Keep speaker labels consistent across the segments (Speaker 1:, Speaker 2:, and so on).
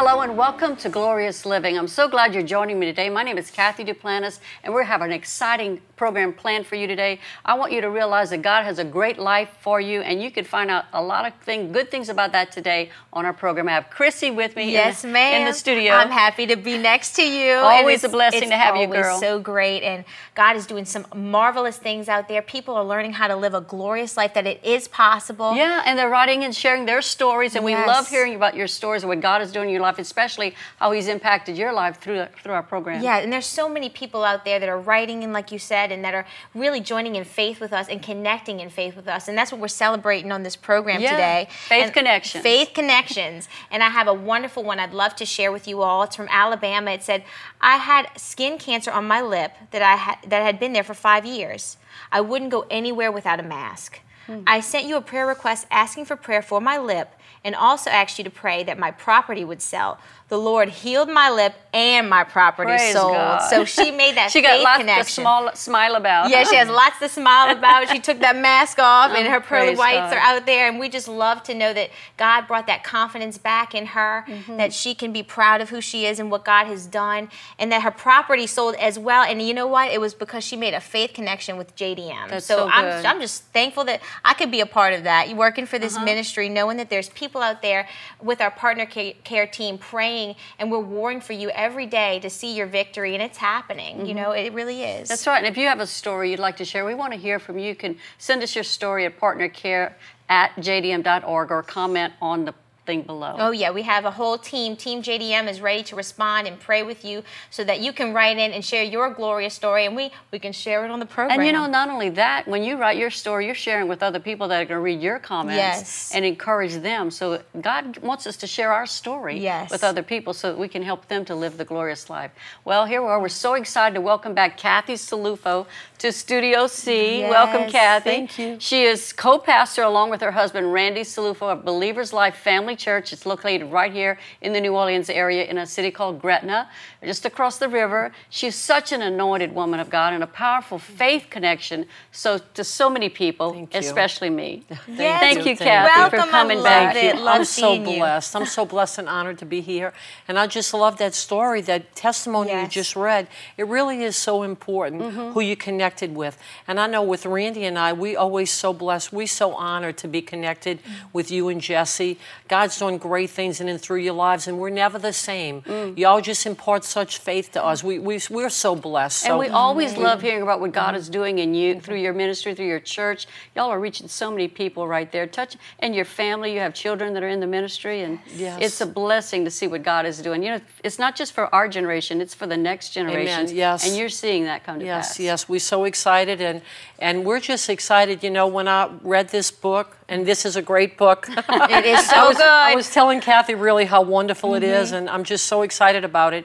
Speaker 1: Hello and welcome to Glorious Living. I'm so glad you're joining me today. My name is Cathy Duplantis, and we have an exciting program planned for you today. I want you to realize that God has a great life for you, and you can find out a lot of thing, good things about that today on our program. I have Chrissy with me
Speaker 2: yes,
Speaker 1: in,
Speaker 2: ma'am.
Speaker 1: in the studio.
Speaker 2: I'm happy to be next to you.
Speaker 1: Always a blessing to have you, girl.
Speaker 2: It's so great, and God is doing some marvelous things out there. People are learning how to live a glorious life, that it is possible.
Speaker 1: Yeah, and they're writing and sharing their stories, and
Speaker 2: Yes.
Speaker 1: we love hearing about your stories and what God is doing in your life, especially how He's impacted your life through through our program.
Speaker 2: Yeah, and there's so many people out there that are writing and like you said, and that are really joining in faith with us and connecting in faith with us, and that's what we're celebrating on this program
Speaker 1: Yeah,
Speaker 2: today.
Speaker 1: Faith
Speaker 2: And-
Speaker 1: Connections.
Speaker 2: Faith connections, and I have a wonderful one I'd love to share with you all. It's from Alabama. It said, "I had skin cancer on my lip that I had that had been there for five years. I wouldn't go anywhere without a mask."
Speaker 1: Hmm.
Speaker 2: I sent you a prayer request asking for prayer for my lip and also asked you to pray that my property would sell. The Lord healed my lip and my property
Speaker 1: Praise
Speaker 2: sold.
Speaker 1: God.
Speaker 2: So she made that
Speaker 1: she got lots
Speaker 2: connection.
Speaker 1: to small, smile about.
Speaker 2: Yeah, she has lots to smile about. She took that mask off, and her pearly
Speaker 1: Praise
Speaker 2: whites
Speaker 1: God.
Speaker 2: are out there. And we just love to know that God brought that confidence back in her,
Speaker 1: Mm-hmm.
Speaker 2: that she can be proud of who she is and what God has done, and that her property sold as well. And you know what? It was because she made a faith connection with JDM.
Speaker 1: That's
Speaker 2: so
Speaker 1: so
Speaker 2: I'm. I'm just thankful that I could be a part of that. You working for
Speaker 1: Uh-huh.
Speaker 2: this ministry, knowing that there's people out there with our partner care team praying, and we're warring for you every day to see your victory, and it's happening. You know, it really is.
Speaker 1: Mm-hmm. That's right. And if you have a story you'd like to share, we want to hear from you. You can send us your story at partnercare at jdm.org or comment on the thing below.
Speaker 2: Oh yeah, we have a whole team. Team JDM is ready to respond and pray with you, so that you can write in and share your glorious story, and we we can share it on the program.
Speaker 1: And you know, not only that, when you write your story, you're sharing with other people that are going to read your comments
Speaker 2: Yes.
Speaker 1: and encourage them. So God wants us to share our story
Speaker 2: Yes.
Speaker 1: with other people so that we can help them to live the glorious life. Well, here we are. We're so excited to welcome back Cathy Cilluffo to Studio C. Welcome, Cathy.
Speaker 3: thank you.
Speaker 1: She is co-pastor along with her husband Randy Cilluffo of Believers Life Family Church. It's located right here in the New Orleans area in a city called Gretna, just across the river. She's such an anointed woman of God and a powerful faith connection so to so many people, especially me.
Speaker 2: Yes.
Speaker 1: Thank you, Cathy,
Speaker 2: Welcome,
Speaker 1: for coming back.
Speaker 2: it.
Speaker 3: you.
Speaker 2: Love
Speaker 3: I'm so
Speaker 2: seeing you.
Speaker 3: blessed. I'm so blessed and honored to be here. And I just love that story, that testimony you just read. It really is so important
Speaker 1: Mm-hmm.
Speaker 3: who you connected with. And I know with Randy and I, we always so blessed. We so honored to be connected
Speaker 1: Mm.
Speaker 3: with you and Jesse. God's doing great things in and through your lives, and we're never the same.
Speaker 1: Mm.
Speaker 3: Y'all just impart such faith to us. We, we, we're so blessed.
Speaker 1: And we always mm-hmm. love hearing about what God mm-hmm. is doing in you mm-hmm. through your ministry, through your church. Y'all are reaching so many people right there. Touch and your family. You have children that are in the ministry, and
Speaker 3: Yes.
Speaker 1: it's a blessing to see what God is doing. You know, it's not just for our generation; it's for the next generation.
Speaker 3: Yes.
Speaker 1: And you're seeing that come to
Speaker 3: Yes,
Speaker 1: pass.
Speaker 3: yes, yes. we're so excited, and and we're just excited. You know, when I read this book, and this is a great book.
Speaker 2: it is so good.
Speaker 3: I was telling Cathy really how wonderful it is, mm-hmm. and I'm just so excited about it.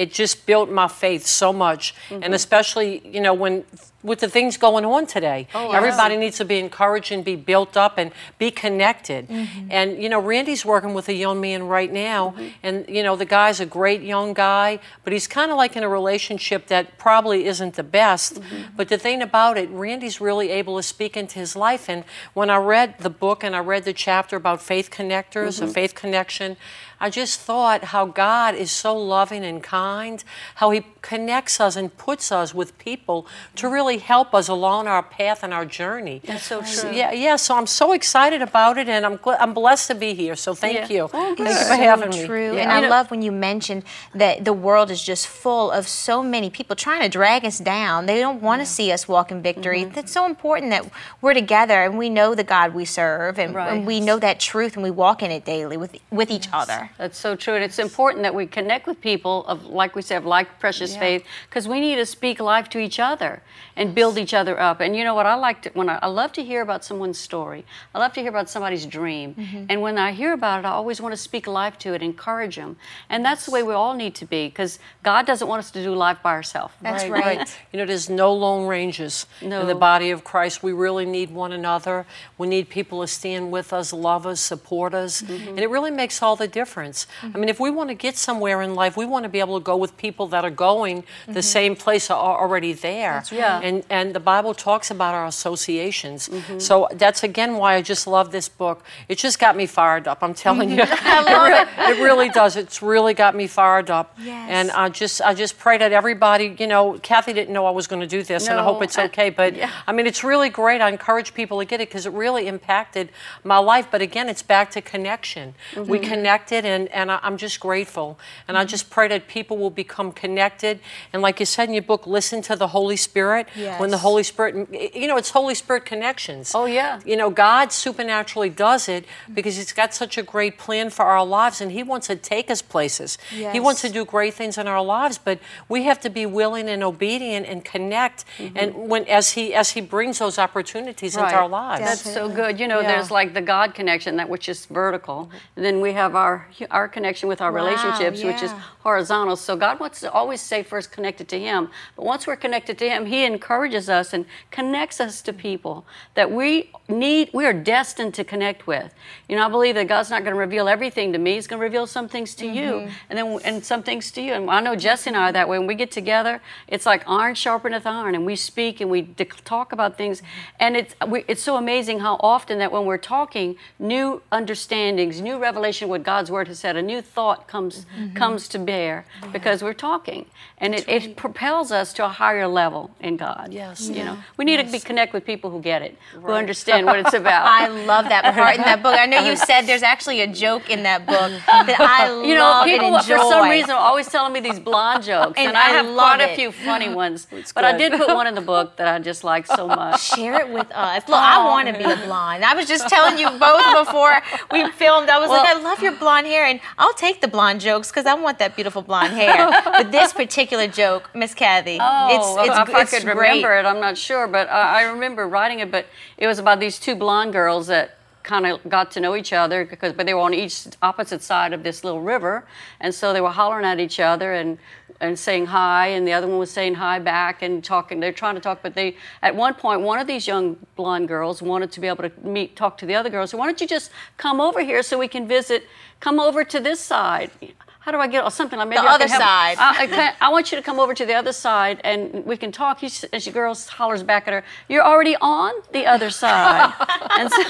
Speaker 3: It just built my faith so much, and mm-hmm. especially you know when with the things going on today,
Speaker 1: Oh,
Speaker 3: everybody needs to be encouraged and be built up and be connected. Mm-hmm. And you know, Randy's working with a young man right now, mm-hmm. and you know the guy's a great young guy, but he's kind of like in a relationship that probably isn't the best. But the thing about it, Randy's really able to speak into his life. And when I read the book and I read the chapter about faith connectors, a faith connection, I just thought how God is so loving and kind, how He connects us and puts us with people to really help us along our path and our journey.
Speaker 1: That's so true.
Speaker 3: Yeah, yeah. So I'm so excited about it, and I'm gl- I'm blessed to be here. So thank
Speaker 1: Yeah.
Speaker 3: you.
Speaker 1: Oh,
Speaker 3: thank you
Speaker 1: good.
Speaker 3: for
Speaker 2: so
Speaker 3: having me.
Speaker 2: true.
Speaker 1: Yeah.
Speaker 2: And I love when you mentioned that the world is just full of so many people trying to drag us down. They don't want to see us walk in victory.
Speaker 1: Mm-hmm.
Speaker 2: That's so important that we're together and we know the God we serve and,
Speaker 1: Right.
Speaker 2: and we know that truth and we walk in it daily with with each other.
Speaker 1: That's so true, and it's important that we connect with people of, like we said, of like precious faith, because we need to speak life to each other and build each other up. And you know what? I like to when I, I love to hear about someone's story. I love to hear about somebody's dream, and when I hear about it, I always want to speak life to it, encourage them, and that's the way we all need to be, because God doesn't want us to do life by ourselves.
Speaker 2: That's right.
Speaker 3: You know, there's no lone ranges
Speaker 1: No.
Speaker 3: in the body of Christ. We really need one another. We need people to stand with us, love us, support us.
Speaker 1: Mm-hmm.
Speaker 3: And it really makes all the difference. I mean, if we want to get somewhere in life, we want to be able to go with people that are going the same place are already there.
Speaker 1: Mm-hmm. right. Yeah.
Speaker 3: and and the Bible talks about our associations. So that's again why I just love this book. It just got me fired up. I'm telling you,
Speaker 2: I love
Speaker 3: it,
Speaker 2: it.
Speaker 3: re- it really does. It's really got me fired up.
Speaker 2: Yes.
Speaker 3: And I just I just pray that everybody, you know, Cathy didn't know I was going to do this, and I hope it's okay. But
Speaker 1: yeah.
Speaker 3: I mean, it's really great. I encourage people to get it because it really impacted my life. But again, it's back to connection. We
Speaker 1: Mm-hmm.
Speaker 3: connected, and, and I, I'm just grateful. And I just pray that people will become connected. And like you said in your book, listen to the Holy Spirit. When the Holy Spirit, you know, it's Holy Spirit connections.
Speaker 1: Oh, yeah.
Speaker 3: You know, God supernaturally does it because He's got such a great plan for our lives, and He wants to take us places. He wants to do great things in our lives, but we have to be willing and obedient and connect. Mm-hmm. And when as He as He brings those opportunities into our lives.
Speaker 1: That's so good. You know,
Speaker 3: Yeah.
Speaker 1: there's like the God connection, that which is vertical, and then we have our our connection with our
Speaker 2: Wow,
Speaker 1: relationships, which is horizontal. So God wants to always stay first connected to Him. But once we're connected to Him, He encourages us and connects us to people that we need. We are destined to connect with. You know, I believe that God's not going to reveal everything to me. He's going to reveal some things to you,
Speaker 2: Mm-hmm.
Speaker 1: and then and some things to you. And I know Jesse and I are that way. When we get together, it's like iron sharpeneth iron, and we speak and we talk about things. And it's we, it's so amazing how often that when we're talking, new understandings, new revelation, what God's word has said, a new thought comes comes to bear because we're talking, and it, it propels us to a higher level in God.
Speaker 3: Yes.
Speaker 1: you know, we need to be connect with people who get it, who understand what it's about.
Speaker 2: I love that part in that book. I know you said there's actually a joke in that book that I love.
Speaker 1: You know, people for some reason are always telling me these blonde jokes, and,
Speaker 2: And
Speaker 1: I
Speaker 2: I
Speaker 1: have
Speaker 2: love
Speaker 1: quite a
Speaker 2: it.
Speaker 1: few funny ones. but I did put one in the book that I just like so much.
Speaker 2: Share it with us. Look, I want to be a blonde. I was just telling you both before we filmed. I was like, I love your blonde hair, and I'll take the blonde jokes because I want that beautiful blonde hair. but this particular joke, Miss Cathy,
Speaker 1: Oh,
Speaker 2: it's it's,
Speaker 1: if I could
Speaker 2: great.
Speaker 1: remember it, I'm not sure, but I, I remember writing it. But it was about these two blonde girls that kind of got to know each other because, but they were on each opposite side of this little river, and so they were hollering at each other and and saying hi, and the other one was saying hi back and talking. They're trying to talk, but they at one point one of these young blonde girls wanted to be able to meet, talk to the other girls. So why don't you just come over here so we can visit? Come over to this side. How do I get or something like maybe
Speaker 2: The
Speaker 1: I
Speaker 2: other side.
Speaker 1: I, I, can- I want you to come over to the other side and we can talk. He, and she girls hollers back at her, "You're already on the other side." and so,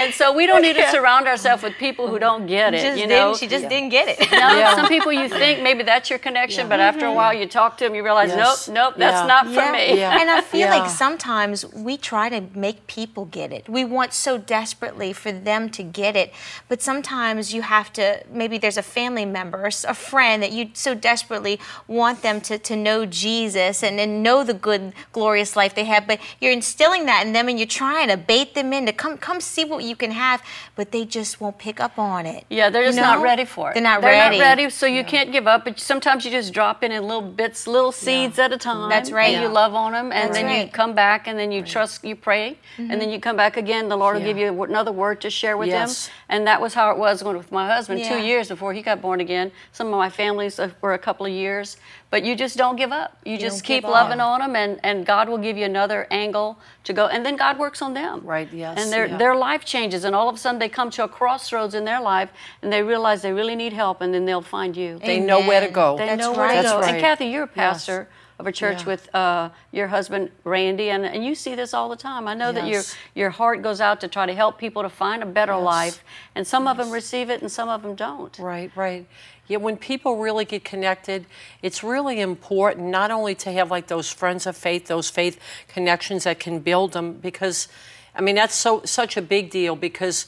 Speaker 1: and so we don't need to surround ourselves with people who don't get it.
Speaker 2: Just
Speaker 1: you
Speaker 2: didn't,
Speaker 1: know,
Speaker 2: she just didn't get it.
Speaker 1: no,
Speaker 3: Yeah.
Speaker 1: some people you think maybe that's your connection, but after a mm-hmm. while you talk to them, you realize,
Speaker 3: Yes.
Speaker 1: nope, nope, that's not for me.
Speaker 3: Yeah.
Speaker 2: And I feel
Speaker 3: Yeah.
Speaker 2: like sometimes we try to make people get it. We want so desperately for them to get it. But sometimes you have to, maybe there's a family member, or s- a friend that you so desperately want them to, to know Jesus and, and know the good, glorious life they have. But you're instilling that in them and you're trying to bait them in to come, come see what you can have, but they just won't pick up on it.
Speaker 1: Yeah, they're
Speaker 2: You
Speaker 1: just not ready for it.
Speaker 2: They're not
Speaker 1: they're
Speaker 2: ready.
Speaker 1: not ready, so you can't give up. But sometimes you just drop in in little bits, little seeds at a time.
Speaker 2: That's right.
Speaker 1: And you love on them, and
Speaker 2: That's
Speaker 1: then you come back, and then you trust, you pray, and then you come back again. The Lord will give you another word to share with
Speaker 3: Yes.
Speaker 1: them. And that was how it was going with my husband. Two years before he got born again. Some of my families uh, were a couple of years, but you just don't give up. You, just keep loving on them, and, and God will give you another angle to go. And then God works on them.
Speaker 3: Right, yes,
Speaker 1: And their
Speaker 3: yeah.
Speaker 1: Their life changes, and all of a sudden they come to a crossroads in their life, and they realize they really need help, and then they'll find you.
Speaker 3: They know where to go.
Speaker 1: They
Speaker 2: That's
Speaker 1: know where
Speaker 2: right.
Speaker 1: to go.
Speaker 3: right.
Speaker 1: And Cathy, you're a pastor of a church
Speaker 3: Yeah.
Speaker 1: with uh, your husband Randy, and, and you see this all the time. I know that your your heart goes out to try to help people to find a better life, and some of them receive it, and some of them don't.
Speaker 3: Right, right. Yeah, when people really get connected, it's really important not only to have like those friends of faith, those faith connections that can build them, because, I mean, that's so such a big deal because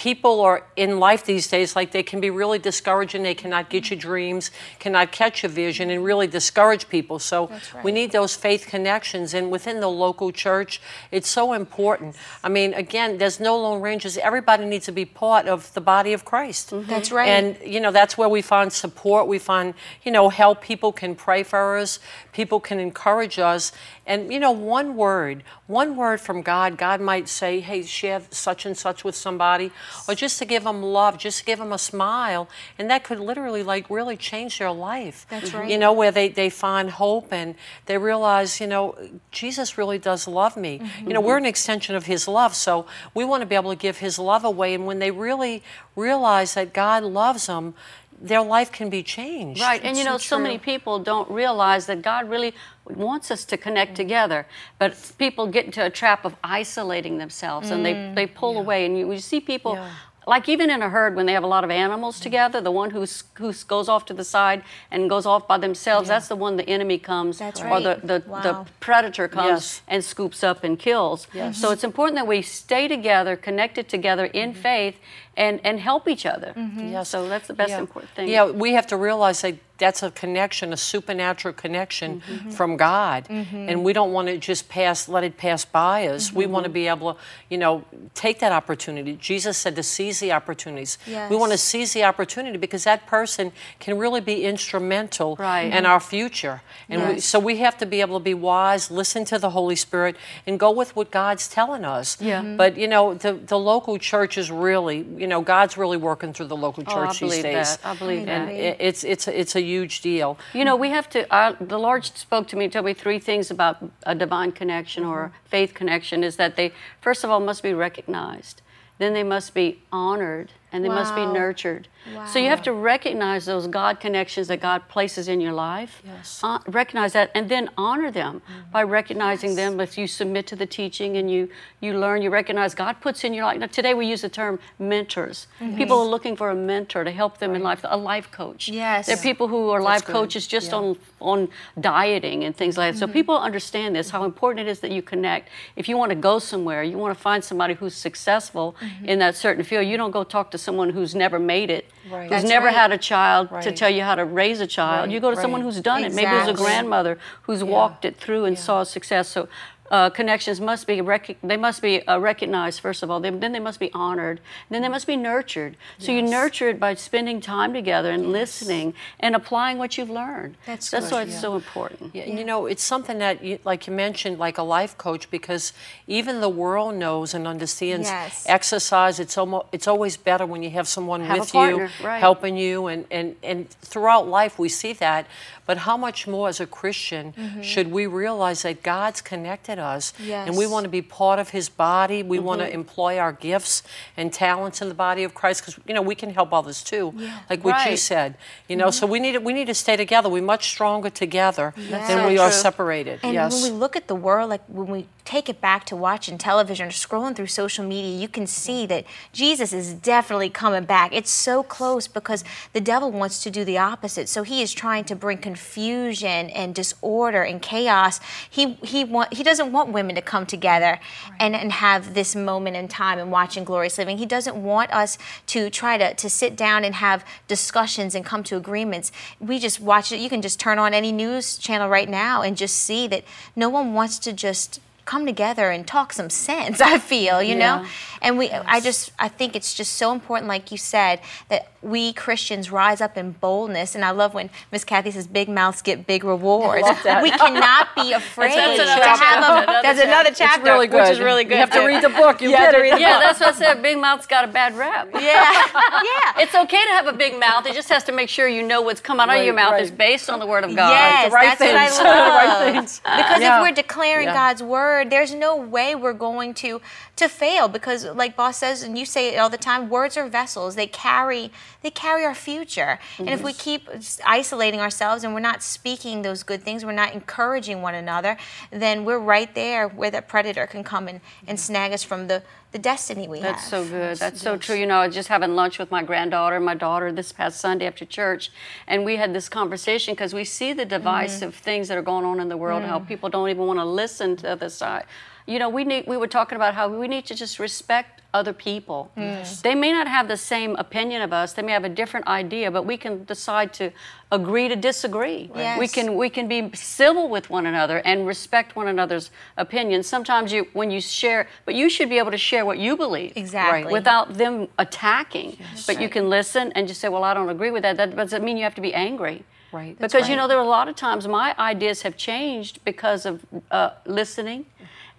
Speaker 3: people are in life these days like they can be really discouraging they cannot get your dreams cannot catch your vision and really discourage people. So we need those faith connections and within the local church it's so important. I mean again there's no lone rangers. Everybody needs to be part of the body of christ. Mm-hmm.
Speaker 2: That's right.
Speaker 3: and you know that's where we find support. We find you know help. People can pray for us. People can encourage us. And you know one word one word from god god might say hey share such and such with somebody or just to give them love just to give them a smile and that could literally like really change their life
Speaker 2: That's right.
Speaker 3: you know where they, they find hope and they realize you know jesus really does love me
Speaker 2: Mm-hmm.
Speaker 3: you know we're an extension of his love so we want to be able to give his love away and when they really realize that god loves them their life can be changed.
Speaker 1: Right, and you know, so, many people don't realize that God really wants us to connect mm-hmm. together, but people get into a trap of isolating themselves and they, mm. they pull away. And you, you see people
Speaker 3: Yeah.
Speaker 1: Like even in a herd when they have a lot of animals mm-hmm. together the one who's who goes off to the side and goes off by themselves that's the one the enemy comes
Speaker 2: That's
Speaker 1: or the,
Speaker 2: right.
Speaker 1: the, the predator comes
Speaker 3: Yes.
Speaker 1: and scoops up and kills so it's important that we stay together connected together in mm-hmm. faith and and help each other
Speaker 3: Yes.
Speaker 1: so that's the best
Speaker 3: yeah.
Speaker 1: important thing
Speaker 3: Yeah, we have to realize that that's a connection, a supernatural connection
Speaker 1: Mm-hmm.
Speaker 3: from God, and we don't want to just pass, let it pass by us. We want to
Speaker 1: Mm-hmm.
Speaker 3: be able to, you know, take that opportunity. Jesus said to seize the opportunities. We want to seize the opportunity because that person can really be instrumental
Speaker 1: Right.
Speaker 3: in our future. And we, so we have to be able to be wise, listen to the Holy Spirit, and go with what God's telling us.
Speaker 1: Yeah.
Speaker 3: But you know, the the local church is really, you know, God's really working through the local
Speaker 1: Oh,
Speaker 3: church these
Speaker 1: believe
Speaker 3: days.
Speaker 1: that. I believe
Speaker 3: and
Speaker 1: that.
Speaker 3: it- it's it's it's a huge deal.
Speaker 1: You know, we have to. Uh, the Lord spoke to me, told me three things about a divine connection or
Speaker 3: Mm-hmm.
Speaker 1: a faith connection. Is that they first of all must be recognized, then they must be honored, and they must be
Speaker 2: Wow.
Speaker 1: nurtured. So you have to recognize those God connections that God places in your life.
Speaker 3: Yes.
Speaker 1: Uh, recognize that, and then honor them mm-hmm. by recognizing them. If you submit to the teaching and you you learn, you recognize God puts in your life. Now, today we use the term mentors. Mm-hmm. People are looking for a mentor to help them in life, a life coach.
Speaker 2: Yes.
Speaker 1: There are people who are life
Speaker 3: good.
Speaker 1: coaches just
Speaker 3: Yeah.
Speaker 1: on on dieting and things like that. So mm-hmm. people understand this how important it is that you connect. If you want to go somewhere, you want to find somebody who's successful in that certain field. You don't go talk to someone who's never made it,
Speaker 3: Right.
Speaker 1: who's
Speaker 2: That's
Speaker 1: never
Speaker 2: right.
Speaker 1: had a child to tell you how to raise a child.
Speaker 3: Right,
Speaker 1: You go to someone who's done it. Maybe it was a grandmother who's walked it through and saw success. So. Uh, connections must be rec- they must be uh, recognized first of all. They, then they must be honored. Then they must be nurtured. So you nurture it by spending time together and listening and applying what you've learned.
Speaker 2: That's
Speaker 1: That's
Speaker 2: good,
Speaker 1: why it's
Speaker 3: yeah.
Speaker 1: so important.
Speaker 3: Yeah, and you know, it's something that, you, like you mentioned, like a life coach, because even the world knows and understands
Speaker 2: Yes.
Speaker 3: exercise. It's almost, it's always better when you have someone
Speaker 1: Have
Speaker 3: with
Speaker 1: partner,
Speaker 3: you,
Speaker 1: right.
Speaker 3: helping you, and, and and throughout life we see that. But how much more as a Christian should we realize that God's connected us, and we want to be part of His body. We want to mm-hmm. employ our gifts and talents in the body of Christ, because you know we can help others too, like what you said. You know, so mm-hmm. we need to, we need to stay together. We're much stronger together than
Speaker 1: so
Speaker 3: we are separated.
Speaker 2: And
Speaker 3: yes.
Speaker 2: when we look at the world, like when we take it back to watching television or scrolling through social media, you can see that Jesus is definitely coming back. It's so close because the devil wants to do the opposite. So he is trying to bring confusion and disorder and chaos. He he want he doesn't want women to come together and, and have this moment in time and watching glorious living. He doesn't want us to try to, to sit down and have discussions and come to agreements. We just watch it. You can just turn on any news channel right now and just see that no one wants to just come together and talk some sense i feel you know and we i just i think it's just so important like you said that we christians rise up in boldness and i love when miss kathy says big mouths get big rewards we cannot be afraid
Speaker 1: That's
Speaker 2: to
Speaker 1: another
Speaker 2: have
Speaker 1: chapter.
Speaker 2: a, that's another chapter
Speaker 3: really
Speaker 2: which is really good
Speaker 3: You have to read the book. You
Speaker 2: You have to read the
Speaker 1: Yeah,
Speaker 2: book.
Speaker 1: that's what I said. Big mouth's got a bad rap.
Speaker 2: yeah yeah
Speaker 1: It's okay to have a big mouth. It just has to make sure you know what's coming out of your mouth
Speaker 3: right.
Speaker 1: is based on the word of God.
Speaker 2: Yes,
Speaker 3: the right
Speaker 2: that's what I love.
Speaker 3: The right things.
Speaker 2: Because
Speaker 3: Yeah.
Speaker 2: if we're declaring
Speaker 3: Yeah.
Speaker 2: God's word, there's no way we're going to to fail. Because, like Boss says, and you say it all the time, words are vessels. They carry they carry our future. And if we keep isolating ourselves and we're not speaking those good things, we're not encouraging one another, then we're right there where the predator can come and, and snag us from the the destiny we
Speaker 1: That's
Speaker 2: have.
Speaker 1: That's so good. That's so true. You know, I was just having lunch with my granddaughter and my daughter this past Sunday after church, and we had this conversation because we see the divisive mm-hmm. things that are going on in the world, how mm. people don't even want to listen to the other side. You know, we need. We were talking about how we need to just respect other people. Yes. They may not have the same opinion of us. They may have a different idea, but we can decide to agree to disagree. We
Speaker 2: Yes.
Speaker 1: can we can be civil with one another and respect one another's opinions. Sometimes you when you share, but you should be able to share what you believe
Speaker 2: Exactly.
Speaker 1: without them attacking. But you can listen and just say, "Well, I don't agree with that." That doesn't mean you have to be angry.
Speaker 3: Right.
Speaker 1: Because you know there are a lot of times my ideas have changed because of uh, listening.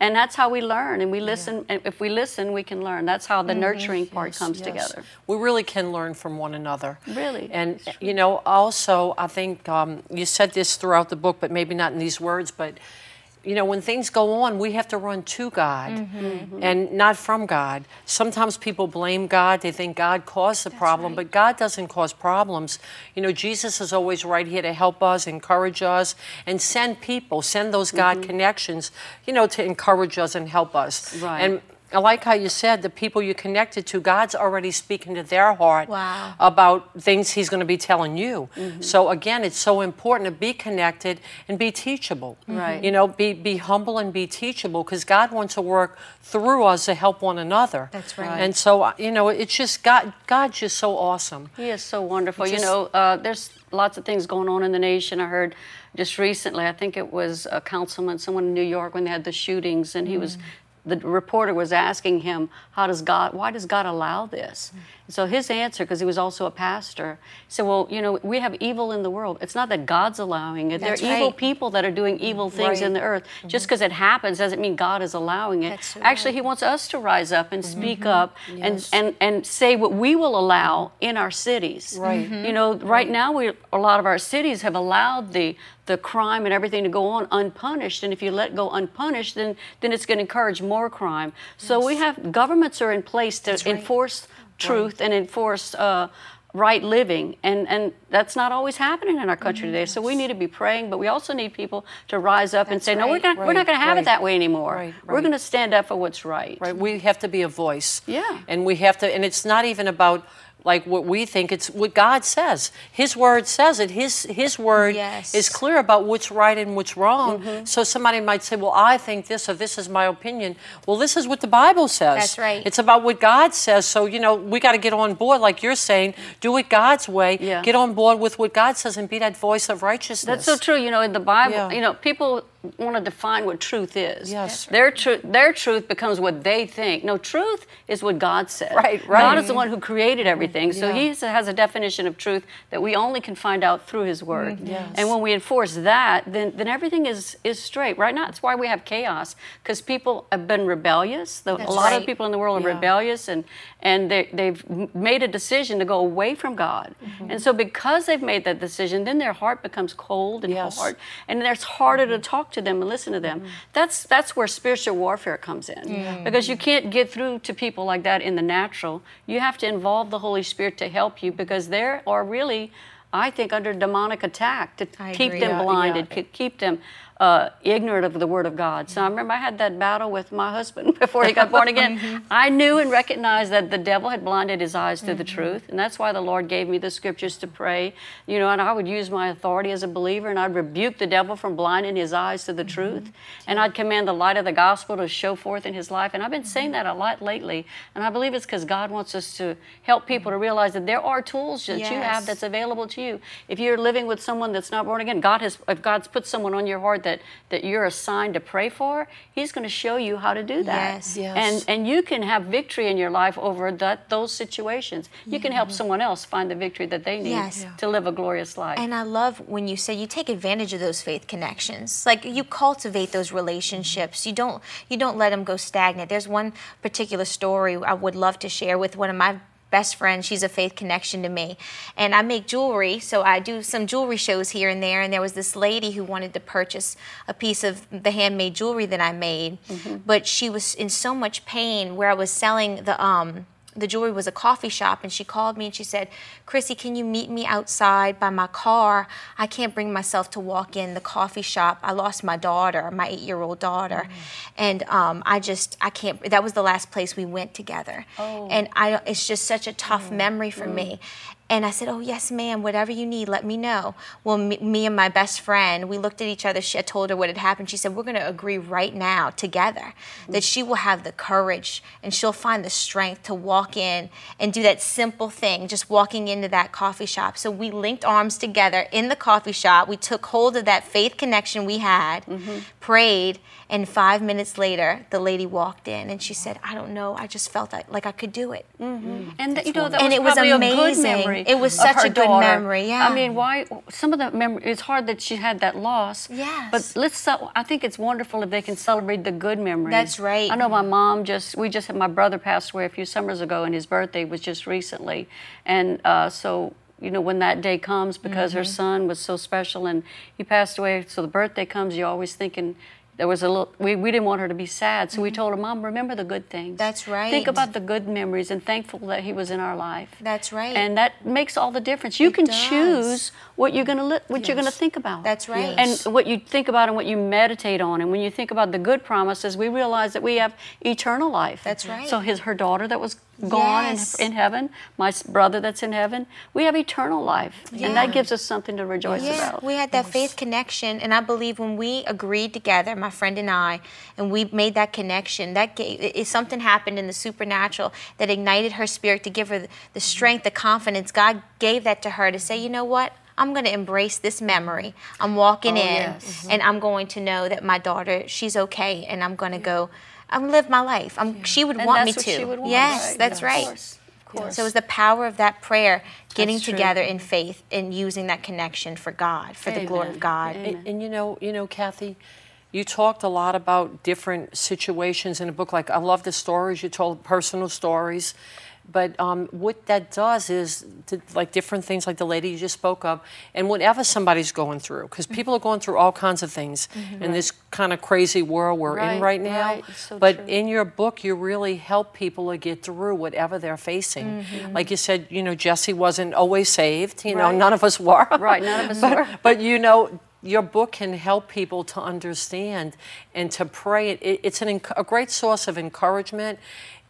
Speaker 1: And that's how we learn, and we listen. And if we listen, we can learn. That's how the nurturing part comes
Speaker 3: Yes.
Speaker 1: together.
Speaker 3: We really can learn from one another.
Speaker 1: Really.
Speaker 3: And, you know, also, I think um, you said this throughout the book, but maybe not in these words, but you know, when things go on, we have to run to God
Speaker 2: Mm-hmm.
Speaker 3: and not from God. Sometimes people blame God. They think God caused the problem, but God doesn't cause problems. You know, Jesus is always right here to help us, encourage us, and send people, send those God
Speaker 2: Mm-hmm.
Speaker 3: connections, you know, to encourage us and help us.
Speaker 1: Right.
Speaker 3: And I like how you said the people you're connected to, God's already speaking to their heart
Speaker 2: Wow.
Speaker 3: about things He's going to be telling you.
Speaker 1: Mm-hmm.
Speaker 3: So again, it's so important to be connected and be teachable.
Speaker 1: Right.
Speaker 3: You know, be be humble and be teachable because God wants to work through us to help one another.
Speaker 2: That's right.
Speaker 3: And so uh, you know, it's just God. God's just so awesome.
Speaker 1: He is so wonderful.
Speaker 3: Just-
Speaker 1: you know, uh, there's lots of things going on in the nation. I heard just recently, I think it was a councilman, someone in New York, when they had the shootings, and he was. The reporter was asking him, "How does God? Why does God allow this?" So his answer, because he was also a pastor, said, "Well, you know, we have evil in the world. It's not that God's allowing it.
Speaker 2: That's
Speaker 1: there are evil people that are doing evil things in the earth. Just because it happens doesn't mean God is allowing it. Actually,
Speaker 2: right.
Speaker 1: He wants us to rise up and speak up and, and and say what we will allow in our cities.
Speaker 3: Right.
Speaker 1: You know, right now we a lot of our cities have allowed the the crime and everything to go on unpunished. And if you let go unpunished, then then it's going to encourage more crime. So we have governments are in place to
Speaker 2: right.
Speaker 1: enforce truth and enforce. Uh, Right living, and and that's not always happening in our country today. So we need to be praying, but we also need people to rise up and
Speaker 2: That's
Speaker 1: say, "No, we're
Speaker 2: right.
Speaker 1: not. We're not going to have
Speaker 3: right.
Speaker 1: it that way anymore.
Speaker 3: Right,
Speaker 1: We're going to stand up for what's right."
Speaker 3: Right? We have to be a voice.
Speaker 1: Yeah.
Speaker 3: And we have to. And it's not even about like what we think. It's what God says. His word says it. His His word
Speaker 2: Yes.
Speaker 3: is clear about what's right and what's wrong.
Speaker 1: Mm-hmm.
Speaker 3: So somebody might say, "Well, I think this, or this is my opinion." Well, this is what the Bible says.
Speaker 2: That's right.
Speaker 3: It's about what God says. So you know, we got to get on board, like you're saying. Do it God's way.
Speaker 1: Yeah.
Speaker 3: Get on board with what God says and be that voice of righteousness.
Speaker 1: That's so true. You know, in the Bible,
Speaker 3: Yeah.
Speaker 1: you know, people want to define what truth is.
Speaker 3: Yes.
Speaker 1: Their truth, their truth becomes what they think. No, truth is what God said.
Speaker 3: Right, right.
Speaker 1: God is the one who created everything. So
Speaker 3: Yeah.
Speaker 1: He has- a definition of truth that we only can find out through His Word.
Speaker 3: Mm-hmm. Yes.
Speaker 1: And when we enforce that, then then everything is is straight. Right now, that's why we have chaos because people have been rebellious. The, a lot of people in the world are
Speaker 3: Yeah.
Speaker 1: rebellious and and they, they've made a decision to go away from God.
Speaker 3: Mm-hmm.
Speaker 1: And so because they've made that decision, then their heart becomes cold and
Speaker 3: Yes.
Speaker 1: hard, and it's harder
Speaker 3: Mm-hmm.
Speaker 1: to talk to them and listen to them. Mm-hmm. That's that's where spiritual warfare comes in, mm. because you can't get through to people like that in the natural. You have to involve the Holy Spirit to help you, because they are really. I think under demonic attack to
Speaker 2: I
Speaker 1: keep
Speaker 2: agree.
Speaker 1: them
Speaker 3: Yeah,
Speaker 1: blinded,
Speaker 3: yeah.
Speaker 1: to keep them uh, ignorant of the Word of God. So I remember I had that battle with my husband before he got born again. Mm-hmm. I knew and recognized that the devil had blinded his eyes to the mm-hmm. truth, and that's why the Lord gave me the scriptures to pray. You know, and I would use my authority as a believer, and I'd rebuke the devil from blinding his eyes to the mm-hmm. truth, and I'd command the light of the gospel to show forth in his life. And I've been saying that a lot lately, and I believe it's because God wants us to help people to realize that there are tools that you have that's available to you. If you're living with someone that's not born again, God has if God's put someone on your heart that that you're assigned to pray for, He's going to show you how to do that.
Speaker 2: Yes.
Speaker 3: Yes.
Speaker 1: And and you can have victory in your life over that those situations. You can help mm-hmm. someone else find the victory that they need
Speaker 2: Yes.
Speaker 1: To live a glorious life.
Speaker 2: And I love when you say you take advantage of those faith connections. Like you cultivate those relationships. You don't you don't let them go stagnant. There's one particular story I would love to share with one of my best friend. She's a faith connection to me. And I make jewelry, so I do some jewelry shows here and there and there was this lady who wanted to purchase a piece of the handmade jewelry that I made, but she was in so much pain where I was selling the um the jewelry was a coffee shop and she called me and she said chrissy can you meet me outside by my car? I can't bring myself to walk in the coffee shop. I lost my daughter my eight year old daughter mm. and um, i just i can't that was the last place we went together. Oh. And i it's just such a tough mm-hmm. memory for me mm. And I said, "Oh yes, ma'am. Whatever you need, let me know." Well, me, me and my best friend, we looked at each other. She, I told her what had happened. She said, "We're going to agree right now together that she will have the courage and she'll find the strength to walk in and do that simple thing, just walking into that coffee shop." So we linked arms together in the coffee shop. We took hold of that faith connection we had, mm-hmm. Prayed, and five minutes later, the lady walked in and she said, "I don't know. I just felt like, like I could do it."
Speaker 1: And that, you know that
Speaker 2: And
Speaker 1: was
Speaker 2: it was
Speaker 1: a good
Speaker 2: amazing.
Speaker 1: memory.
Speaker 2: It was such a good
Speaker 1: daughter.
Speaker 2: memory, yeah.
Speaker 1: I mean, why? Some of the memory. It's hard that she had that loss.
Speaker 2: Yes.
Speaker 1: But let's. I think it's wonderful if they can celebrate the good memories.
Speaker 2: That's right.
Speaker 1: I know my mom just. We just had my brother passed away a few summers ago, and his birthday was just recently, and uh, so. You know, when that day comes, because her
Speaker 2: Mm-hmm.
Speaker 1: son was so special and he passed away, so the birthday comes, you're always thinking, there was a little, we, we didn't want her to be sad. So we told her, Mom, remember the good things.
Speaker 2: Mm-hmm. That's right.
Speaker 1: Think about the good memories and thankful that he was in our life.
Speaker 2: That's right.
Speaker 1: And that makes all the difference. You
Speaker 2: It
Speaker 1: can
Speaker 2: does.
Speaker 1: choose what you're gonna li- what you're gonna think about.
Speaker 2: That's right.
Speaker 3: Yes.
Speaker 1: And what you think about and what you meditate on. And when you think about the good promises, we realize that we have eternal life.
Speaker 2: That's right.
Speaker 1: So his her daughter that was gone in,
Speaker 2: Yes.
Speaker 1: in heaven, my brother that's in heaven, we have eternal life. And that gives us something to rejoice
Speaker 2: Yeah,
Speaker 1: about.
Speaker 2: we had that faith connection, and I believe when we agreed together, my friend and I, and we made that connection, that gave it, it- something happened in the supernatural that ignited her spirit to give her the, the strength, the confidence. God gave that to her to say, you know what? I'm going to embrace this memory. I'm walking
Speaker 1: Oh,
Speaker 2: in,
Speaker 1: yes.
Speaker 2: and I'm going to know that my daughter, she's okay, and I'm going to go. I'm live my life. I'm, She would
Speaker 1: And
Speaker 2: want me to.
Speaker 1: she would want,
Speaker 2: yes,
Speaker 1: right?
Speaker 2: that's
Speaker 1: Of
Speaker 2: right.
Speaker 1: course, of course.
Speaker 2: So it was the power of that prayer, getting
Speaker 1: That's true.
Speaker 2: together in faith and using that connection for God, for the glory of God.
Speaker 3: And, and you know, you know, Cathy, you talked a lot about different situations in a book. Like I love the stories you told, personal stories. But um, what that does is, to, like different things, like the lady you just spoke of, and whatever somebody's going through, because
Speaker 1: Mm-hmm.
Speaker 3: people are going through all kinds of things in this kind of crazy world we're
Speaker 1: Right,
Speaker 3: in right now.
Speaker 1: right. So
Speaker 3: but
Speaker 1: true.
Speaker 3: in your book, you really help people to get through whatever they're facing.
Speaker 1: Mm-hmm.
Speaker 3: Like you said, you know, Jesse wasn't always saved. You know, none of us were.
Speaker 1: Right, none of us
Speaker 3: but,
Speaker 1: were.
Speaker 3: But you know, your book can help people to understand and to pray. It, it's an, a great source of encouragement.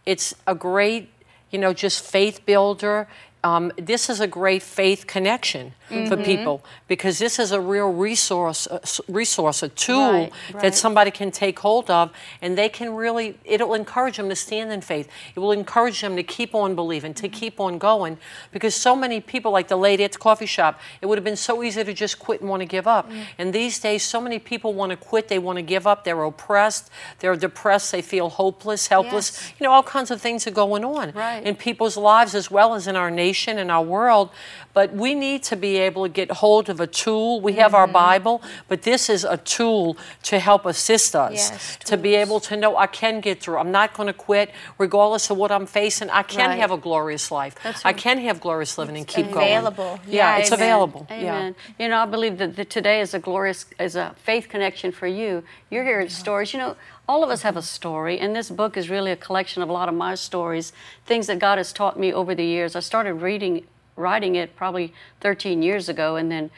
Speaker 3: It's a great, you know, just faith builder. Um, this is a great faith connection for
Speaker 1: Mm-hmm.
Speaker 3: people because this is a real resource, a s- resource, a tool
Speaker 1: Right,
Speaker 3: that somebody can take hold of, and they can really. It'll encourage them to stand in faith. It will encourage them to keep on believing, to keep on going, because so many people, like the lady at the coffee shop, it would have been so easy to just quit and want to give up.
Speaker 1: Mm.
Speaker 3: And these days, so many people want to quit. They want to give up. They're oppressed. They're depressed. They feel hopeless, helpless.
Speaker 2: Yes.
Speaker 3: You know, all kinds of things are going on
Speaker 1: Right.
Speaker 3: in people's lives as well as in our nation and our world. But we need to be able to get hold of a tool. We have our
Speaker 2: Mm-hmm.
Speaker 3: Bible, but this is a tool to help assist us
Speaker 2: Yes,
Speaker 3: to be able to know I can get through. I'm not going to quit regardless of what I'm facing. I can
Speaker 1: Right.
Speaker 3: have a glorious life.
Speaker 1: That's
Speaker 3: I can have glorious living and keep
Speaker 2: available.
Speaker 3: going. Yeah,
Speaker 2: Yeah,
Speaker 3: it's
Speaker 2: amen.
Speaker 3: available.
Speaker 1: Amen. You know, I believe that, that today is a glorious, is a faith connection for you. You're here hearing stories. You know, all of us have a story, and this book is really a collection of a lot of my stories, things that God has taught me over the years. I started reading, writing it probably 13 years ago, and then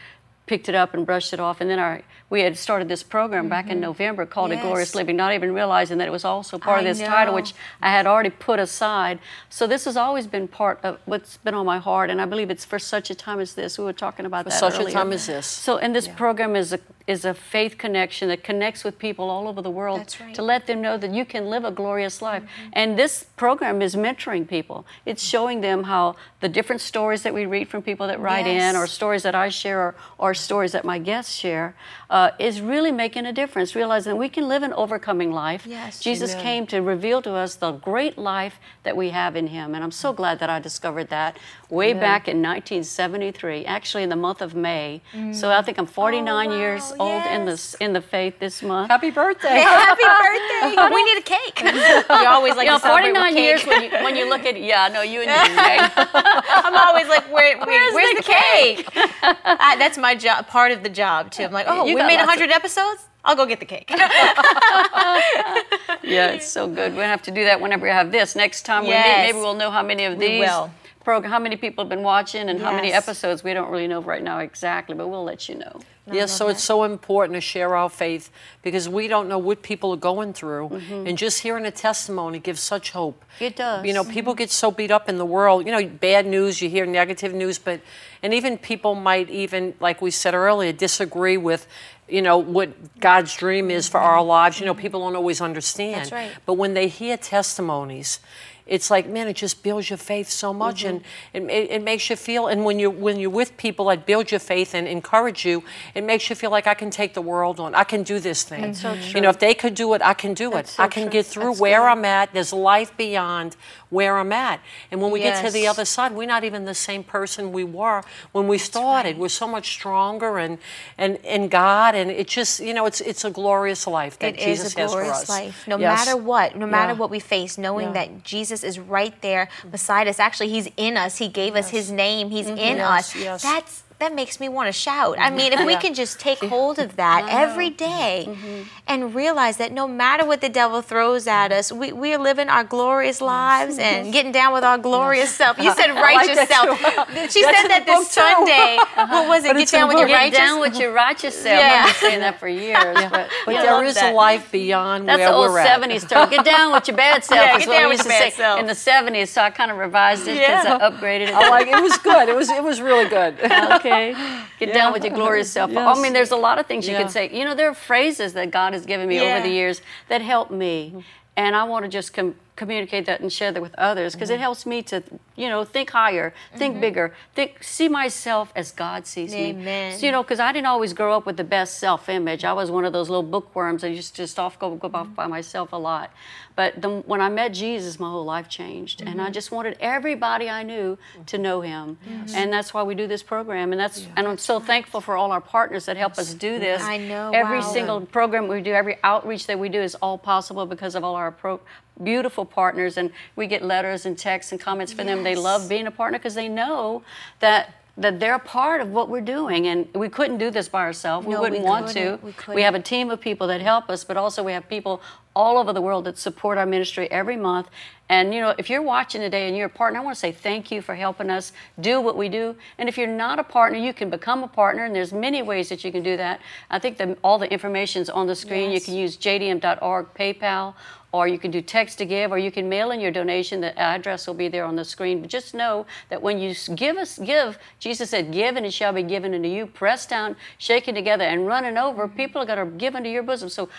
Speaker 1: picked it up and brushed it off. And then our, we had started this program back in mm-hmm. November called A Glorious Living, not even realizing that it was also part of
Speaker 2: I
Speaker 1: this title, which I had already put aside. So this has always been part of what's been on my heart, and I believe it's for such a time as this. We were talking about
Speaker 3: For
Speaker 1: that
Speaker 3: such a time as this.
Speaker 1: So, and this program is a is a faith connection that connects with people all over the world
Speaker 2: right.
Speaker 1: to let them know that you can live a glorious life. Mm-hmm. And this program is mentoring people. It's mm-hmm. showing them how the different stories that we read from people that write in, or stories that I share, or, or stories that my guests share, uh, is really making a difference. Realizing we can live an overcoming life.
Speaker 2: Yes.
Speaker 1: Jesus
Speaker 3: Amen.
Speaker 1: came to reveal to us the great life that we have in Him, and I'm so glad that I discovered that way back in 1973, actually in the month of May. So I think I'm 49
Speaker 2: Oh,
Speaker 1: years
Speaker 2: wow,
Speaker 1: old in
Speaker 2: yes.
Speaker 1: the in the faith this month.
Speaker 3: Happy birthday.
Speaker 2: Happy birthday! we need a cake. you always like
Speaker 1: you know,
Speaker 2: to celebrate
Speaker 1: 49
Speaker 2: with
Speaker 1: years when you, when you look at yeah, no, you and me.
Speaker 2: I'm always like, Where, wait,
Speaker 1: Where's
Speaker 2: where's,
Speaker 1: the
Speaker 2: the, cake? I, that's my job, part of the job too. I'm like, oh,
Speaker 1: You
Speaker 2: we made
Speaker 1: lots of-
Speaker 2: 100 episodes. I'll go get the cake.
Speaker 1: Yeah, it's so good. We'll have to do that whenever we have this. Next time we meet, maybe we'll know how many of
Speaker 2: We
Speaker 1: these
Speaker 2: will.
Speaker 1: Prog- how many people have been watching and how many episodes. We don't really know right now exactly, but we'll let you know.
Speaker 3: Yes, so it's so important to share our faith because we don't know what people are going through. Mm-hmm. And just hearing a testimony gives such hope.
Speaker 1: It does.
Speaker 3: You know, mm-hmm. people get so beat up in the world. You know, bad news, you hear negative news, but, and even people might even, like we said earlier, disagree with, you know, what God's dream is for mm-hmm. our lives. You know, people don't always understand.
Speaker 2: That's right.
Speaker 3: But when they hear testimonies, it's like man, it just builds your faith so much, mm-hmm. and it, it, makes you feel. And when you when you're with people that build your faith and encourage you, it makes you feel like I can take the world on. I can do this thing.
Speaker 1: That's so
Speaker 3: You know, if they could do it, I can do
Speaker 1: That's
Speaker 3: it.
Speaker 1: so
Speaker 3: I can
Speaker 1: true.
Speaker 3: get through
Speaker 1: That's
Speaker 3: where
Speaker 1: good.
Speaker 3: I'm at. There's life beyond where I'm at. And when we get to the other side, we're not even the same person we were when we started. We're so much stronger and and in God, and it just you know, it's it's a glorious life that
Speaker 2: It is
Speaker 3: Jesus
Speaker 2: a
Speaker 3: has for
Speaker 2: glorious
Speaker 3: us.
Speaker 2: life. No
Speaker 3: Yes.
Speaker 2: matter what, no matter
Speaker 3: Yeah.
Speaker 2: what we face, knowing
Speaker 3: Yeah.
Speaker 2: that Jesus is right there beside us. Actually, He's in us. He gave us His name. He's mm-hmm. in
Speaker 3: Yes,
Speaker 2: us.
Speaker 3: yes.
Speaker 2: That's that makes me want to shout. I mean, if we can just take hold of that every day mm-hmm. and realize that no matter what the devil throws at us, we, we are living our glorious lives and getting down with our glorious self. You said righteous
Speaker 3: that
Speaker 2: self. She
Speaker 3: That's
Speaker 2: said that
Speaker 3: the book,
Speaker 2: this
Speaker 3: too.
Speaker 2: Sunday. What was it? Get down with your
Speaker 3: book.
Speaker 1: Get
Speaker 2: righteous
Speaker 1: down with your righteous self.
Speaker 2: Yeah.
Speaker 1: I've been saying that for years. But,
Speaker 3: But
Speaker 1: yeah, I
Speaker 3: there
Speaker 1: love
Speaker 3: is
Speaker 1: that.
Speaker 3: a life beyond
Speaker 1: That's
Speaker 3: where
Speaker 1: the old
Speaker 3: we're at.
Speaker 1: 70s term. Get down with your bad self.
Speaker 2: Yeah,
Speaker 1: is
Speaker 2: get
Speaker 1: what
Speaker 2: down with your bad self.
Speaker 1: in the 70s. So I kind of revised it because
Speaker 2: Yeah.
Speaker 1: I upgraded it.
Speaker 3: I like it was good. It was it was really good.
Speaker 1: okay. Get down with your glorious self. I mean, there's a lot of things you
Speaker 3: Yeah.
Speaker 1: can say. You know, there are phrases that God has given me
Speaker 2: Yeah.
Speaker 1: over the years that help me. Mm-hmm. And I want to just com- communicate that and share that with others because it mm-hmm. helps me to, you know, think higher, think mm-hmm. bigger, think, see myself as God sees me. So, you know, because I didn't always grow up with the best self-image. I was one of those little bookworms that used to just off go, go off mm-hmm. by myself a lot. But the, when I met Jesus, my whole life changed, and I just wanted everybody I knew to know Him, and that's why we do this program. And that's and I'm so thankful for all our partners that help us do this.
Speaker 2: I know,
Speaker 1: Every
Speaker 2: wow.
Speaker 1: single program we do, every outreach that we do, is all possible because of all our pro- beautiful partners, and we get letters and texts and comments from them. They love being a partner because they know that. That they're a part of what we're doing, and we couldn't do this by ourselves. We wouldn't
Speaker 2: we
Speaker 1: want to.
Speaker 2: We
Speaker 1: we have a team of people that help us, but also we have people all over the world that support our ministry every month. And you know, if you're watching today and you're a partner, I want to say thank you for helping us do what we do. And if you're not a partner, you can become a partner, and there's many ways that you can do that. I think that all the information's on the screen. You can use jdm.org, PayPal, or you can do text to give, or you can mail in your donation. The address will be there on the screen. But just know that when you give us, give, Jesus said, "Give, and it shall be given unto you, pressed down, shaken together, and running over." People are going to give into your bosom. So,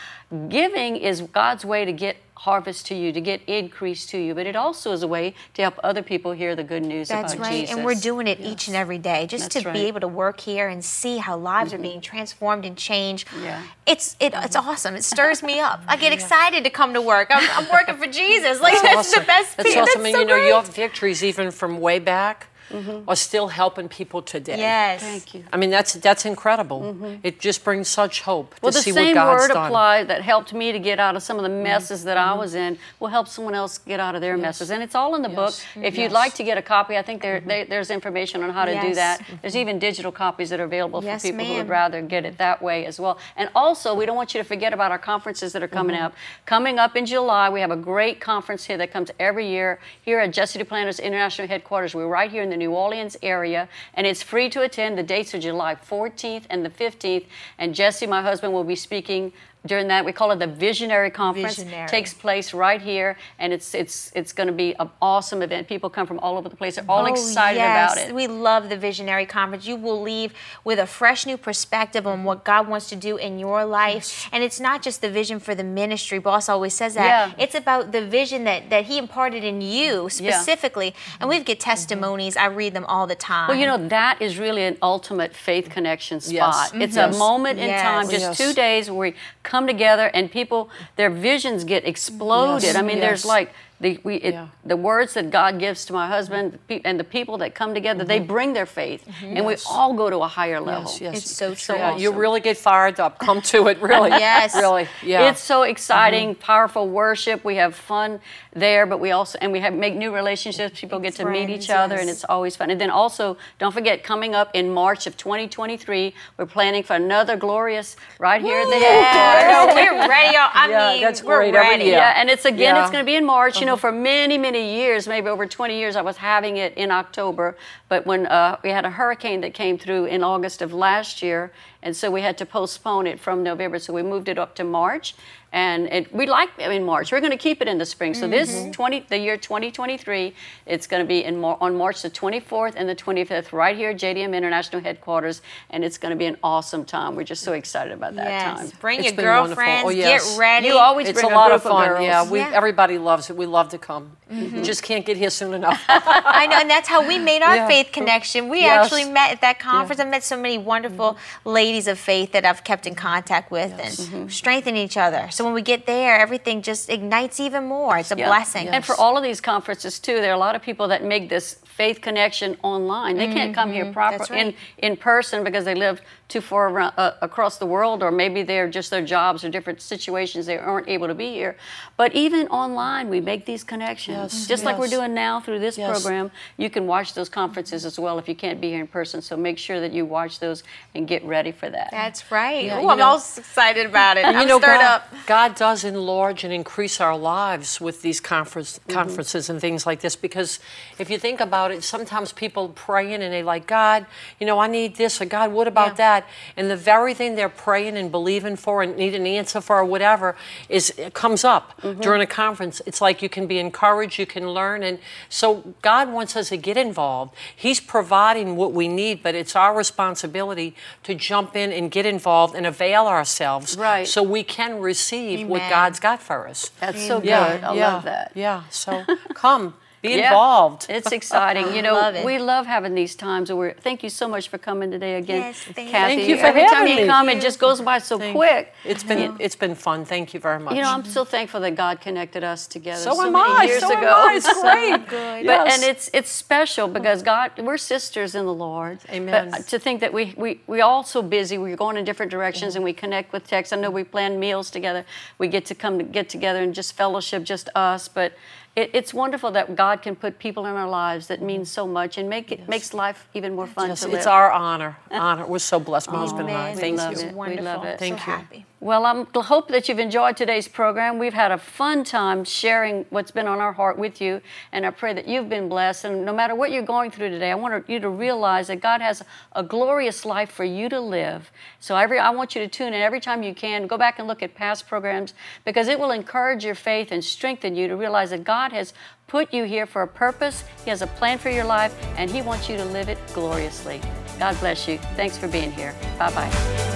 Speaker 1: giving is God's way to get harvest to you, to get increase to you. But it also is a way to help other people hear the good news
Speaker 2: That's
Speaker 1: about
Speaker 2: right.
Speaker 1: Jesus.
Speaker 2: And we're doing it each and every day just
Speaker 1: That's
Speaker 2: to
Speaker 1: right. Mm-hmm.
Speaker 2: be able to work here and see how lives are being transformed and changed.
Speaker 1: Yeah.
Speaker 2: It's it, it's awesome. It stirs me up. I get excited to come to work. I'm, I'm working for Jesus. Like that's, the best
Speaker 3: That's
Speaker 2: thing.
Speaker 3: awesome.
Speaker 2: That's
Speaker 3: and
Speaker 2: so
Speaker 3: you know,
Speaker 2: great.
Speaker 3: your victories, even from way back, Mm-hmm. are still helping people today.
Speaker 2: Yes.
Speaker 1: Thank you.
Speaker 3: I mean, that's that's incredible. Mm-hmm. It just brings such hope to
Speaker 1: Well, the
Speaker 3: see
Speaker 1: same
Speaker 3: what God's
Speaker 1: word
Speaker 3: done.
Speaker 1: applied that helped me to get out of some of the mm-hmm. messes that I was in will help someone else get out of their messes. And it's all in the book.
Speaker 3: Yes.
Speaker 1: If you'd
Speaker 3: Yes.
Speaker 1: like to get a copy, I think there, there- there's information on how to do
Speaker 2: Yes.
Speaker 1: that. There's even digital copies that are available
Speaker 2: Yes,
Speaker 1: for people who would rather get it that way as well. And also, we don't want you to forget about our conferences that are coming up. Coming up in July, we have a great conference here that comes every year here at Jesse Duplantis International Headquarters. We're right here in the New Orleans area, and it's free to attend. The dates are July 14th and the 15th, and Jesse, my husband, will be speaking during that. We call it the Visionary Conference.
Speaker 2: Visionary.
Speaker 1: Takes place right here, and it's it's it's going to be an awesome event. People come from all over the place. They're all
Speaker 2: Oh,
Speaker 1: excited
Speaker 2: yes.
Speaker 1: about it.
Speaker 2: We love the Visionary Conference. You will leave with a fresh new perspective on what God wants to do in your life. And it's not just the vision for the ministry. Boss always says that.
Speaker 1: Yeah.
Speaker 2: It's about the vision that, that He imparted in you specifically. yeah. And we get testimonies. I read them all the time.
Speaker 1: Well, you know, that is really an ultimate faith connection spot.
Speaker 3: Yes.
Speaker 1: It's
Speaker 3: Yes.
Speaker 1: a mm-hmm. moment in
Speaker 2: Yes.
Speaker 1: time, just
Speaker 3: Yes.
Speaker 1: two days where we come together and people, their visions get exploded.
Speaker 3: Yes.
Speaker 1: I mean, there's like, the, we, it,
Speaker 3: Yeah.
Speaker 1: the words that God gives to my husband pe- and the people that come together, they mm-hmm. bring their faith, mm-hmm. and we all go to a higher level.
Speaker 3: Yes, yes.
Speaker 2: It's so
Speaker 1: So
Speaker 2: true.
Speaker 3: Yeah, you really get fired up. Come to it, really.
Speaker 2: Yes.
Speaker 3: Really. Yeah.
Speaker 1: It's so mm-hmm. exciting, powerful worship. We have fun there, but we also and we have make new relationships. People get to meet each other, and it's always fun. And then also, don't forget, coming up in March of 2023, we're planning for another glorious right here at the headquarters.
Speaker 2: Yeah, no, we're ready. y'all. I
Speaker 3: Yeah,
Speaker 2: mean,
Speaker 3: that's
Speaker 2: we're
Speaker 3: great. Every
Speaker 2: ready.
Speaker 3: year.
Speaker 1: Yeah, and it's again,
Speaker 3: Yeah.
Speaker 1: it's going to be in March. You know, for many, many years, maybe over 20 years, I was having it in October. But when uh, we had a hurricane that came through in August of last year, and so we had to postpone it from November. So we moved it up to March, and it, we like it in March. We're going to keep it in the spring. So this mm-hmm. 20, the year 2023, it's going to be in Mar- on March the 24th and the 25th, right here at JDM International Headquarters, and it's going to be an awesome time. We're just so excited about that
Speaker 2: Yes.
Speaker 1: time.
Speaker 2: Bring
Speaker 3: It's
Speaker 2: your girlfriends.
Speaker 3: Oh, yes.
Speaker 2: Get ready.
Speaker 1: You always
Speaker 3: It's
Speaker 1: bring
Speaker 3: a lot
Speaker 1: group
Speaker 3: of fun.
Speaker 1: girls.
Speaker 3: yeah, we
Speaker 2: Yeah.
Speaker 3: everybody loves it. We love to come. We just can't get here soon enough.
Speaker 2: I know, and that's how we made our
Speaker 3: Yeah.
Speaker 2: faith connection. We
Speaker 3: Yes.
Speaker 2: actually met at that conference. I met so many wonderful mm-hmm. ladies of faith that I've kept in contact with and mm-hmm. strengthen each other. So when we get there, everything just ignites even more. It's a
Speaker 1: Yeah.
Speaker 2: blessing.
Speaker 1: And for all of these conferences too, there are a lot of people that make this faith connection online. They can't come here proper
Speaker 2: Mm-hmm. Right.
Speaker 1: in in person because they live too far around, uh, across the world, or maybe they're just their jobs or different situations they aren't able to be here. But even online, we make these connections,
Speaker 3: Yes,
Speaker 1: just like we're doing now through this
Speaker 3: Yes.
Speaker 1: program. You can watch those conferences as well if you can't be here in person. So make sure that you watch those and get ready for that.
Speaker 2: That's right.
Speaker 3: Yeah,
Speaker 2: Ooh,
Speaker 3: you
Speaker 2: I'm
Speaker 3: know-
Speaker 2: all excited about it.
Speaker 3: And
Speaker 2: I'm
Speaker 3: you know,
Speaker 2: stirred
Speaker 3: God,
Speaker 2: up.
Speaker 3: God does enlarge and increase our lives with these conference,
Speaker 2: Mm-hmm.
Speaker 3: conferences and things like this because if you think about it, sometimes people praying and they like, God, you know, I need this, or God, what about
Speaker 2: Yeah.
Speaker 3: that? And the very thing they're praying and believing for and need an answer for or whatever is it comes up
Speaker 2: Mm-hmm.
Speaker 3: during a conference. It's like you can be encouraged, you can learn. And so God wants us to get involved. He's providing what we need, but it's our responsibility to jump in and get involved and avail ourselves
Speaker 1: Right.
Speaker 3: so we can receive what God's got for us.
Speaker 1: That's so good.
Speaker 3: Yeah,
Speaker 1: I
Speaker 3: yeah,
Speaker 1: love that.
Speaker 3: Yeah. So come, be
Speaker 1: Yeah.
Speaker 3: involved.
Speaker 1: It's exciting. You know,
Speaker 2: Love
Speaker 1: we love having these times. Where thank you so much for coming today again,
Speaker 2: Yes, thank you.
Speaker 1: Cathy.
Speaker 3: Thank you for
Speaker 1: Every time
Speaker 3: having
Speaker 1: you come, it just goes by so quick.
Speaker 3: It's been it's been fun. Thank you very much.
Speaker 1: You know, I'm so thankful that God connected us together
Speaker 3: So
Speaker 1: so,
Speaker 3: am
Speaker 1: many
Speaker 3: I.
Speaker 1: years
Speaker 3: So am. I. It's great.
Speaker 2: good.
Speaker 1: But,
Speaker 3: Yes.
Speaker 1: and it's it's special because God, we're sisters in the Lord.
Speaker 3: Amen.
Speaker 1: But to think that we we we all so busy, we're going in different directions, and we connect with text. I know we plan meals together. We get to come to get together and just fellowship, just us. But it, it's wonderful that God can put people in our lives that mean so much and make it makes life even more fun
Speaker 3: Yes,
Speaker 1: to live.
Speaker 3: it's our honor. Honor. We're so blessed, my husband and I.
Speaker 2: Amen.
Speaker 3: Thank
Speaker 1: love
Speaker 3: you.
Speaker 1: it. We love it.
Speaker 3: Thank
Speaker 2: so
Speaker 3: you.
Speaker 2: happy.
Speaker 1: Well, I hope that you've enjoyed today's program. We've had a fun time sharing what's been on our heart with you, and I pray that you've been blessed. And no matter what you're going through today, I want you to realize that God has a glorious life for you to live. So every, I want you to tune in every time you can. Go back and look at past programs because it will encourage your faith and strengthen you to realize that God has put you here for a purpose. He has a plan for your life, and He wants you to live it gloriously. God bless you. Thanks for being here. Bye bye.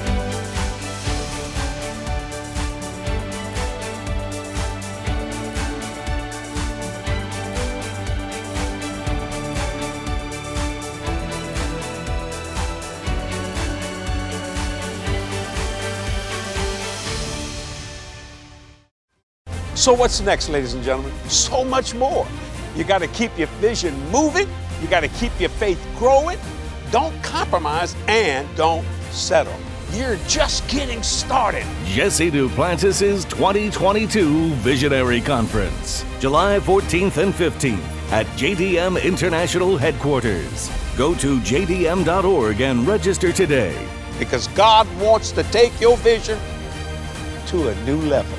Speaker 4: So, what's next, ladies and gentlemen? So much more. You got to keep your vision moving, you got to keep your faith growing. Don't compromise and don't settle. You're just getting started.
Speaker 5: Jesse Duplantis' 2022 Visionary Conference, July 14th and 15th at JDM International Headquarters. Go to jdm.org and register today.
Speaker 4: Because God wants to take your vision to a new level.